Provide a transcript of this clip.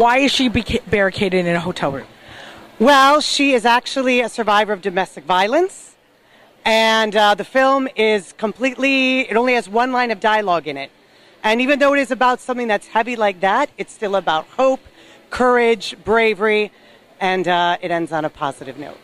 Why is she barricaded in a hotel room? Well, she is actually a survivor of domestic violence. And uh, the film is completely, it only has one line of dialogue in it. And even though it is about something that's heavy like that, it's still about hope, courage, bravery, and uh, it ends on a positive note.